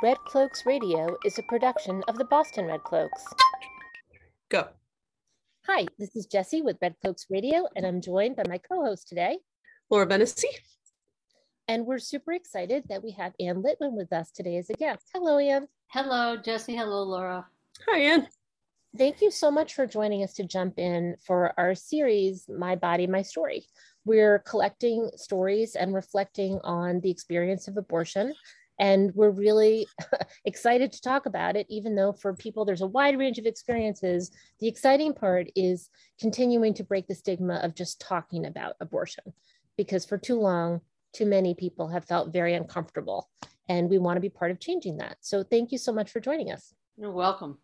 Red Cloaks Radio is a production of the Boston Red Cloaks. Go. Hi, this is Jesse with Red Cloaks Radio, and I'm joined by my co host today, Laura Benesy. And we're super excited that we have Ann Litman with us today as a guest. Hello, Ann. Hello, Jesse. Hello, Laura. Hi, Ann. Thank you so much for joining us to jump in for our series, My Body, My Story. We're collecting stories and reflecting on the experience of abortion. And we're really excited to talk about it, even though for people there's a wide range of experiences. The exciting part is continuing to break the stigma of just talking about abortion, because for too long, too many people have felt very uncomfortable. And we want to be part of changing that. So thank you so much for joining us. You're welcome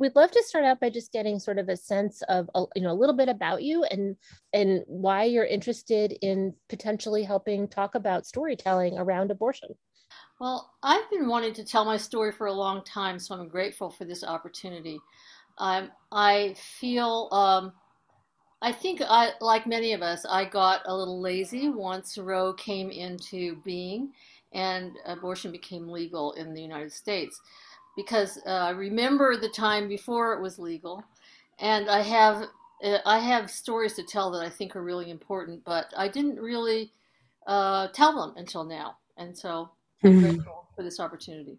we'd love to start out by just getting sort of a sense of uh, you know a little bit about you and and why you're interested in potentially helping talk about storytelling around abortion well i've been wanting to tell my story for a long time so i'm grateful for this opportunity. Um, i feel um, i think I, like many of us i got a little lazy once roe came into being and abortion became legal in the united states. Because uh, I remember the time before it was legal, and I have uh, I have stories to tell that I think are really important, but I didn't really uh, tell them until now, and so I'm mm-hmm. grateful for this opportunity.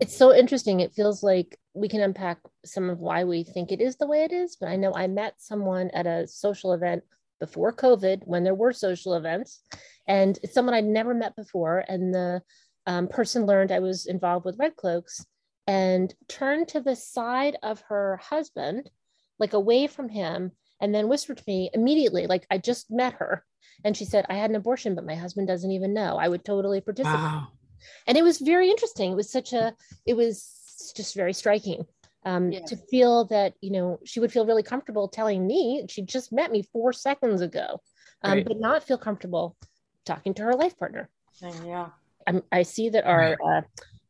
It's so interesting. It feels like we can unpack some of why we think it is the way it is. But I know I met someone at a social event before COVID when there were social events, and it's someone I'd never met before, and the um, person learned I was involved with Red Cloaks and turned to the side of her husband, like away from him, and then whispered to me immediately, like I just met her. And she said, I had an abortion, but my husband doesn't even know. I would totally participate. Wow. And it was very interesting. It was such a, it was just very striking um, yeah. to feel that, you know, she would feel really comfortable telling me she just met me four seconds ago, um, right. but not feel comfortable talking to her life partner. Yeah. I'm, i see that our uh,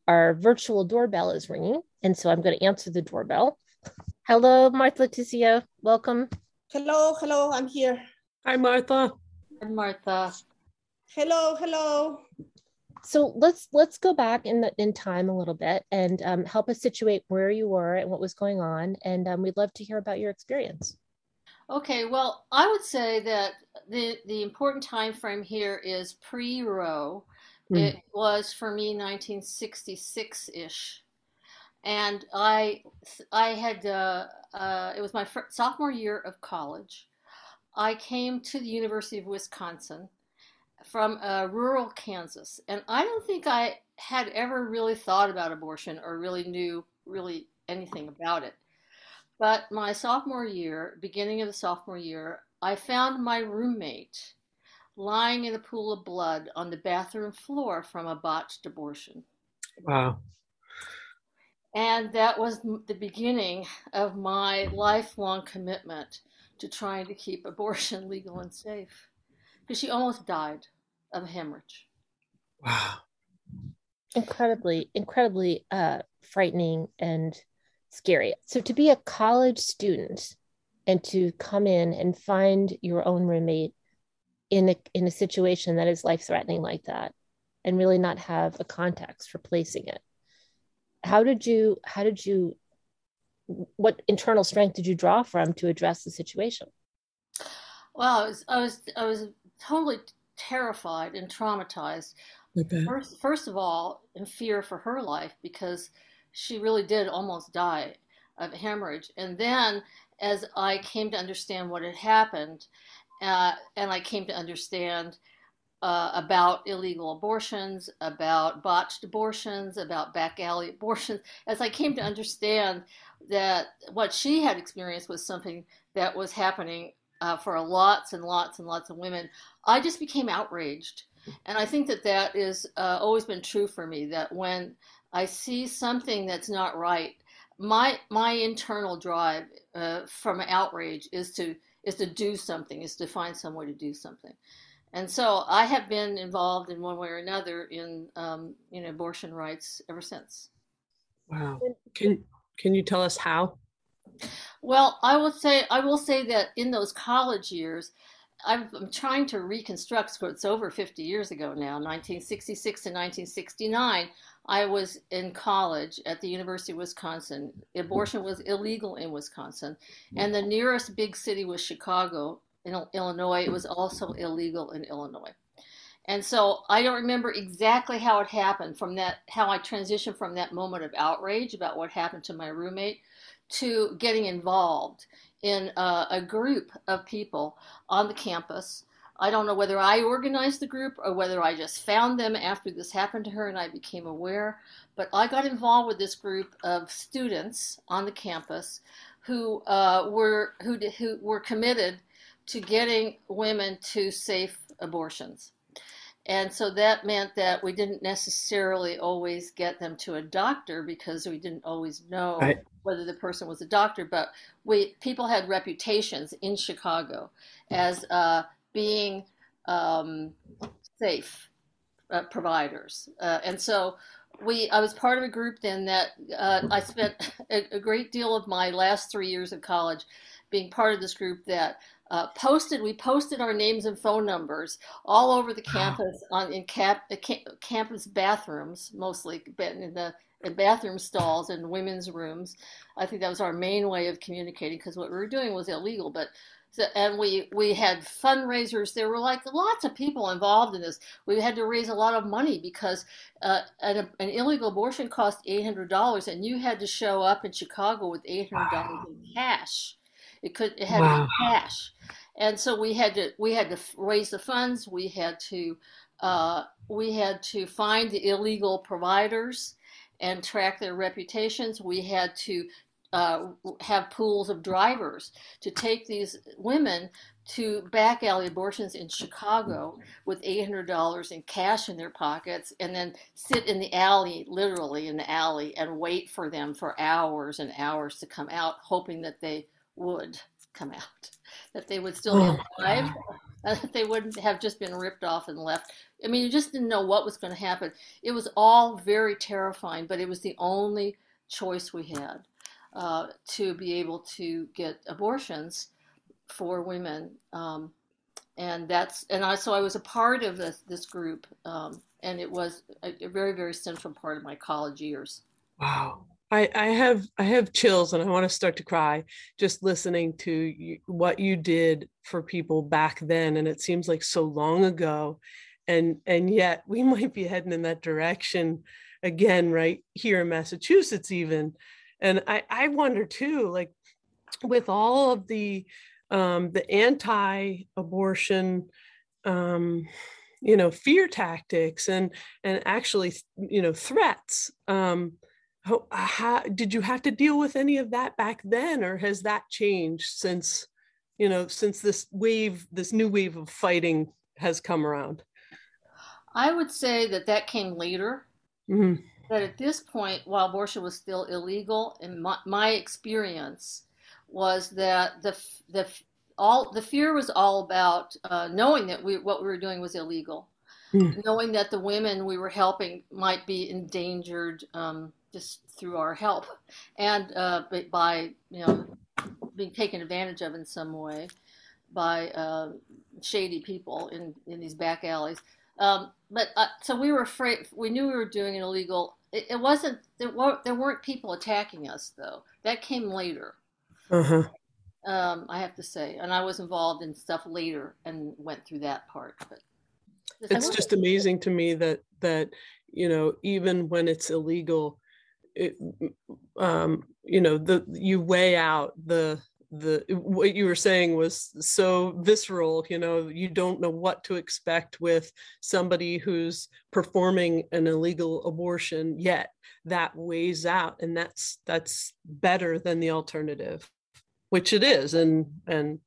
our virtual doorbell is ringing, and so I'm going to answer the doorbell. Hello, Martha Leticia. Welcome. Hello, hello. I'm here. Hi, Martha. Hi, Martha. Hello, hello. So let's let's go back in the, in time a little bit and um, help us situate where you were and what was going on, and um, we'd love to hear about your experience. Okay, well, I would say that the the important time frame here is pre Roe Mm. It was for me 1966 ish, and I I had uh, uh, it was my sophomore year of college. I came to the University of Wisconsin from uh, rural Kansas, and I don't think I had ever really thought about abortion or really knew really anything about it. But my sophomore year, beginning of the sophomore year, I found my roommate lying in a pool of blood on the bathroom floor from a botched abortion. Wow. And that was the beginning of my lifelong commitment to trying to keep abortion legal and safe. Because she almost died of a hemorrhage. Wow. Incredibly, incredibly uh, frightening and scary. So to be a college student and to come in and find your own roommate in a in a situation that is life threatening like that and really not have a context for placing it how did you how did you what internal strength did you draw from to address the situation? Well i was i was i was totally terrified and traumatized. Okay. first first of all in fear for her life because she really did almost die of hemorrhage. And then as i came to understand what had happened uh, and I came to understand uh, about illegal abortions, about botched abortions, about back alley abortions, as I came to understand that what she had experienced was something that was happening uh, for lots and lots and lots of women, I just became outraged. And I think that that is uh, always been true for me. That when I see something that's not right, my my internal drive uh, from outrage is to is to do something, is to find some way to do something. And so I have been involved in one way or another in um, you know abortion rights ever since. Wow. Can can you tell us how? Well, I will say I will say that in those college years, I'm, I'm trying to reconstruct. So it's over 50 years ago now, 1966 to 1969. I was in college at the University of Wisconsin. Abortion was illegal in Wisconsin, and the nearest big city was Chicago in Illinois. It was also illegal in Illinois. And so I don't remember exactly how it happened from that, how I transitioned from that moment of outrage about what happened to my roommate to getting involved in a, a group of people on the campus. I don't know whether I organized the group or whether I just found them after this happened to her and I became aware. But I got involved with this group of students on the campus who uh, were who, who were committed to getting women to safe abortions. And so that meant that we didn't necessarily always get them to a doctor because we didn't always know right. whether the person was a doctor. But we people had reputations in Chicago as uh, being um, safe uh, providers, uh, and so we. I was part of a group then that uh, I spent a, a great deal of my last three years of college being part of this group that uh, posted we posted our names and phone numbers all over the campus on in cap, uh, campus bathrooms mostly in the in bathroom stalls and women's rooms. I think that was our main way of communicating because what we were doing was illegal but so, and we we had fundraisers. There were like lots of people involved in this. We had to raise a lot of money because uh, an, an, illegal abortion cost $800 and you had to show up in chicago with $800 wow. in cash it could it had wow. to be cash, and so we had to we had to raise the funds. We had to uh, we had to find the illegal providers and track their reputations. We had to uh, have pools of drivers to take these women to back alley abortions in Chicago with $800 in cash in their pockets and then sit in the alley, literally in the alley, and wait for them for hours and hours to come out, hoping that they would come out, that they would still be oh, alive, that they wouldn't have just been ripped off and left. I mean, you just didn't know what was going to happen. It was all very terrifying, but it was the only choice we had uh, to be able to get abortions for women. Um, and that's and I so I was a part of this this group, um, and it was a, a very very central part of my college years. Wow. I, I have I have chills and I want to start to cry just listening to you, what you did for people back then and it seems like so long ago and and yet we might be heading in that direction again right here in Massachusetts even and I I wonder too like with all of the um the anti-abortion um you know fear tactics and and actually you know threats um how, how did you have to deal with any of that back then or has that changed since you know since this wave this new wave of fighting has come around i would say that that came later mm-hmm. that at this point while abortion was still illegal in my, my experience was that the the all the fear was all about uh, knowing that we what we were doing was illegal mm. knowing that the women we were helping might be endangered um, just through our help and uh, by you know being taken advantage of in some way by uh, shady people in in these back alleys. Um, but uh, so we were afraid. We knew we were doing an illegal. It, it wasn't. There weren't. There weren't people attacking us though. That came later. Uh-huh. Um, I have to say, and I was involved in stuff later and went through that part. But it's just amazing to me that that you know even when it's illegal it, um, you know the you weigh out the the what you were saying was so visceral you know you don't know what to expect with somebody who's performing an illegal abortion yet. That weighs out and that's that's better than the alternative which it is. And and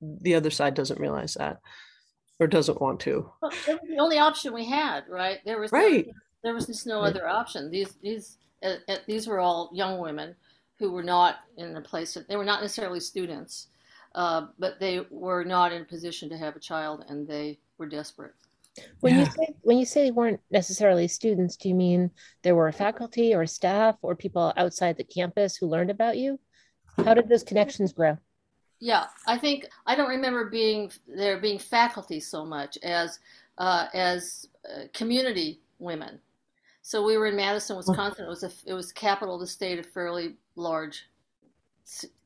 the other side doesn't realize that or doesn't want to. Well, it was the only option we had right? There was right. no, there was just no other option. These these uh, uh, these were all young women who were not in a place that they were not necessarily students, uh, but they were not in a position to have a child and they were desperate. When yeah. you say when you say they weren't necessarily students, do you mean there were faculty or staff or people outside the campus who learned about you? How did those connections grow? Yeah, I think I don't remember being there being faculty so much as uh, as uh, community women. So we were in Madison, Wisconsin. It was a it was capital of the state, a fairly large,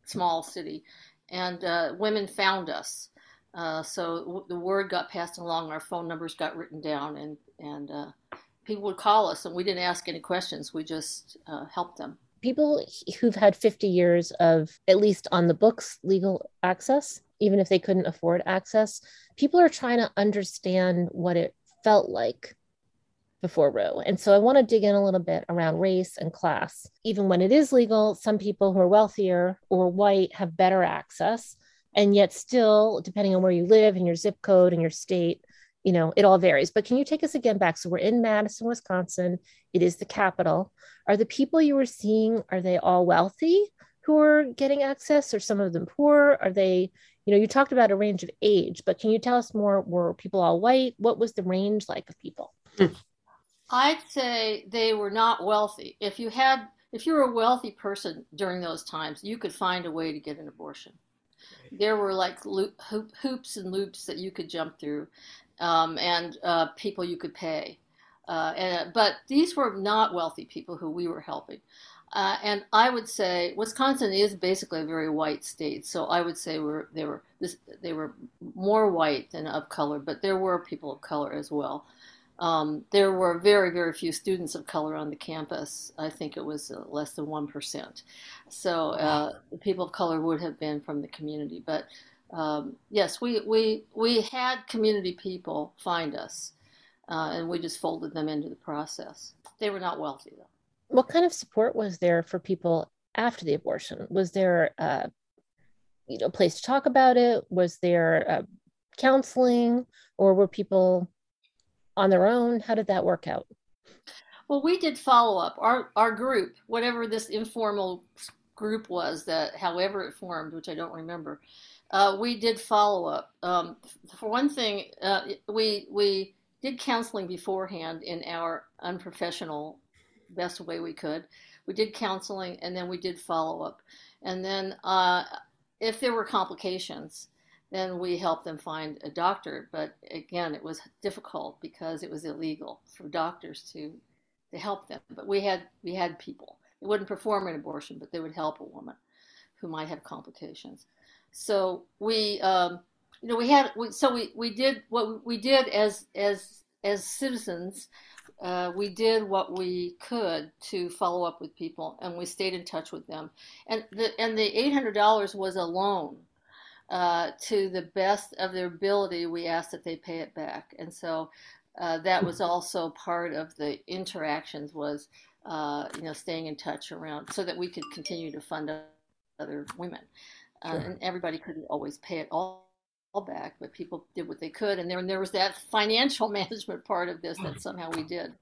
small city, and uh, women found us. Uh, so the word got passed along. Our phone numbers got written down, and and uh, people would call us, and we didn't ask any questions. We just uh, helped them people who've had 50 years of at least on the books legal access even if they couldn't afford access people are trying to understand what it felt like before Roe. And so I want to dig in a little bit around race and class. Even when it is legal, some people who are wealthier or white have better access. And yet, still, depending on where you live and your zip code and your state, you know, it all varies. But can you take us again back? So we're in Madison, Wisconsin. It is the capital. Are the people you were seeing, are they all wealthy who are getting access or some of them poor? Are they, you know, you talked about a range of age, but can you tell us more? Were people all white? What was the range like of people? Hmm. I'd say they were not wealthy. If you had, if you were a wealthy person during those times, you could find a way to get an abortion. There were like loop, hoop, hoops and loops that you could jump through, um, and uh, people you could pay. Uh, and, but these were not wealthy people who we were helping. Uh, and I would say Wisconsin is basically a very white state, so I would say we're, they were this, they were more white than of color, but there were people of color as well. Um, there were very very few students of color on the campus. I think it was uh, less than one percent. So uh, people of color would have been from the community, but um, yes, we, we, we had community people find us, uh, and we just folded them into the process. They were not wealthy, though. What kind of support was there for people after the abortion? Was there a uh, you know, place to talk about it? Was there uh, counseling, or were people on their own? How did that work out? Well, we did follow up. Our our group, whatever this informal group was, that however it formed, which I don't remember, uh, we did follow up. Um, for one thing, uh, we we did counseling beforehand in our unprofessional best way we could. We did counseling, and then we did follow up. And then, uh, if there were complications, then we helped them find a doctor. But again, it was difficult because it was illegal for doctors to to help them. But we had we had people. They wouldn't perform an abortion, but they would help a woman who might have complications. So we, um, you know, we had, we, so we, we did what we did as, as, as citizens. Uh, we did what we could to follow up with people, and we stayed in touch with them. And the and the eight hundred dollars was a loan. Uh, to the best of their ability, we asked that they pay it back, and so uh, that was also part of the interactions. Was uh, you know staying in touch around so that we could continue to fund other women. Uh, sure. and everybody couldn't always pay it all, all back, but people did what they could, and there, and there was that financial management part of this that somehow we did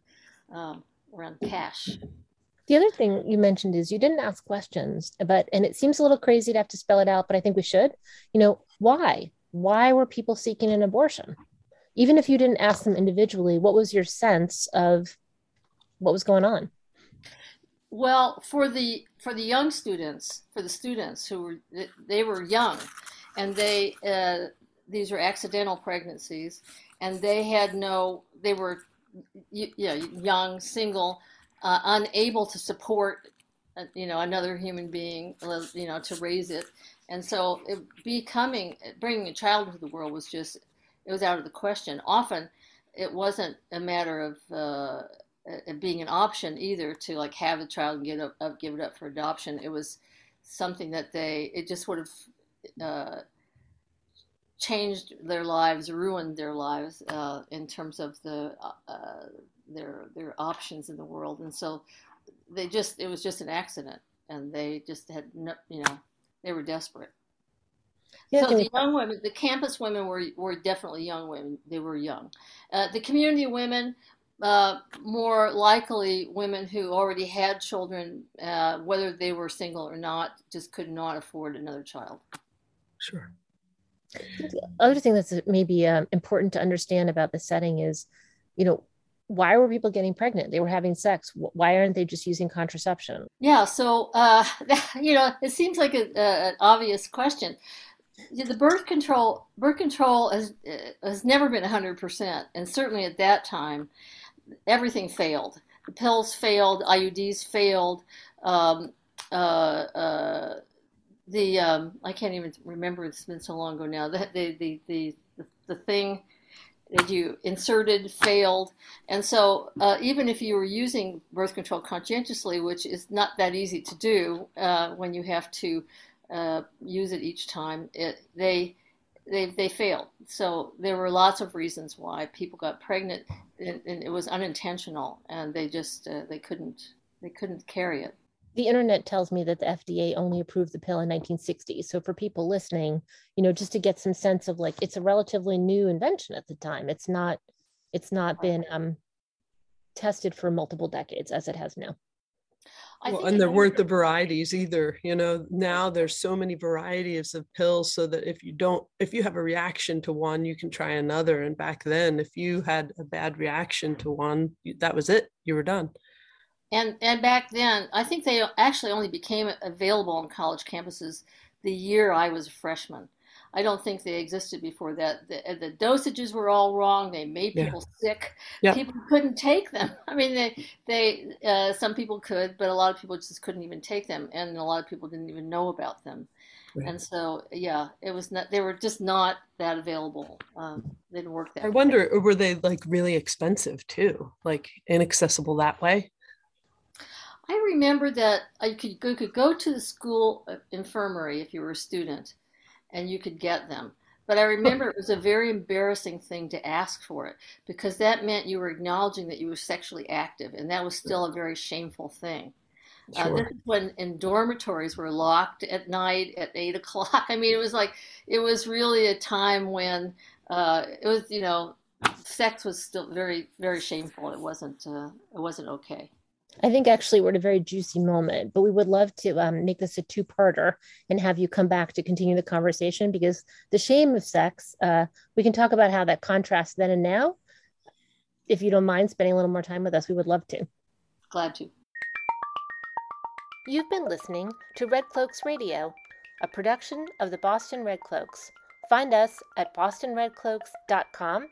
um, around cash. The other thing you mentioned is you didn't ask questions, but and it seems a little crazy to have to spell it out, but I think we should. You know, why? Why were people seeking an abortion? Even if you didn't ask them individually, what was your sense of what was going on? Well, for the for the young students, for the students who were they were young, and they uh, these were accidental pregnancies, and they had no they were yeah young single, uh, unable to support uh, you know another human being you know to raise it, and so it, becoming bringing a child into the world was just it was out of the question. Often, it wasn't a matter of uh, being an option either to like have the child and get up, give it up for adoption. It was something that they it just would have uh, changed their lives, ruined their lives uh, in terms of the uh, their their options in the world, and so they just it was just an accident, and they just had no, you know they were desperate. Yeah, so the young women, the campus women were were definitely young women. They were young. Uh, the community women uh, more likely women who already had children, uh, whether they were single or not, just could not afford another child. Sure. The other thing that's maybe um, important to understand about the setting is, you know, why were people getting pregnant? They were having sex. Why aren't they just using contraception? Yeah, so uh, you know, it seems like an obvious question. The birth control birth control has has never been 100%, and certainly at that time, everything failed. The pills failed, IUDs failed. Um, uh, uh, the um, I can't even remember. It's been so long ago now. The the the the, the thing that you inserted failed, and so uh, even if you were using birth control conscientiously, which is not that easy to do uh, when you have to uh, use it each time, it, they they they failed. So there were lots of reasons why people got pregnant, and, and it was unintentional, and they just uh, they couldn't they couldn't carry it the internet tells me that the FDA only approved the pill in 1960. So for people listening, you know, just to get some sense of like it's a relatively new invention at the time. It's not it's not been um, tested for multiple decades as it has now. Well, and there weren't the varieties either. You know, now there's so many varieties of pills so that if you don't, if you have a reaction to one, you can try another. And back then, if you had a bad reaction to one, that was it. You were done. And and back then, I think they actually only became available on college campuses the year I was a freshman. I don't think they existed before that. The, the dosages were all wrong. They made people yeah. sick. People couldn't take them. I mean, they they uh, some people could, but a lot of people just couldn't even take them, and a lot of people didn't even know about them. Right. And so, yeah, it was not. They were just not that available. Um, they didn't work that. I wonder, were they like really expensive too, like inaccessible that way? I remember that you could go, could go to the school uh, infirmary if you were a student, and you could get them. But I remember it was a very embarrassing thing to ask for it because that meant you were acknowledging that you were sexually active, and that was still a very shameful thing. Uh, sure. Uh, this is when in dormitories were locked at night at eight o'clock. I mean, it was like it was really a time when uh, it was, you know, sex was still very, very shameful. It wasn't, uh, it wasn't okay. I think actually we're at a very juicy moment, but we would love to um, make this a two parter and have you come back to continue the conversation because the shame of sex, uh, we can talk about how that contrasts then and now. If you don't mind spending a little more time with us, we would love to. Glad to. You've been listening to Red Cloaks Radio, a production of the Boston Red Cloaks. Find us at bostonredcloaks.com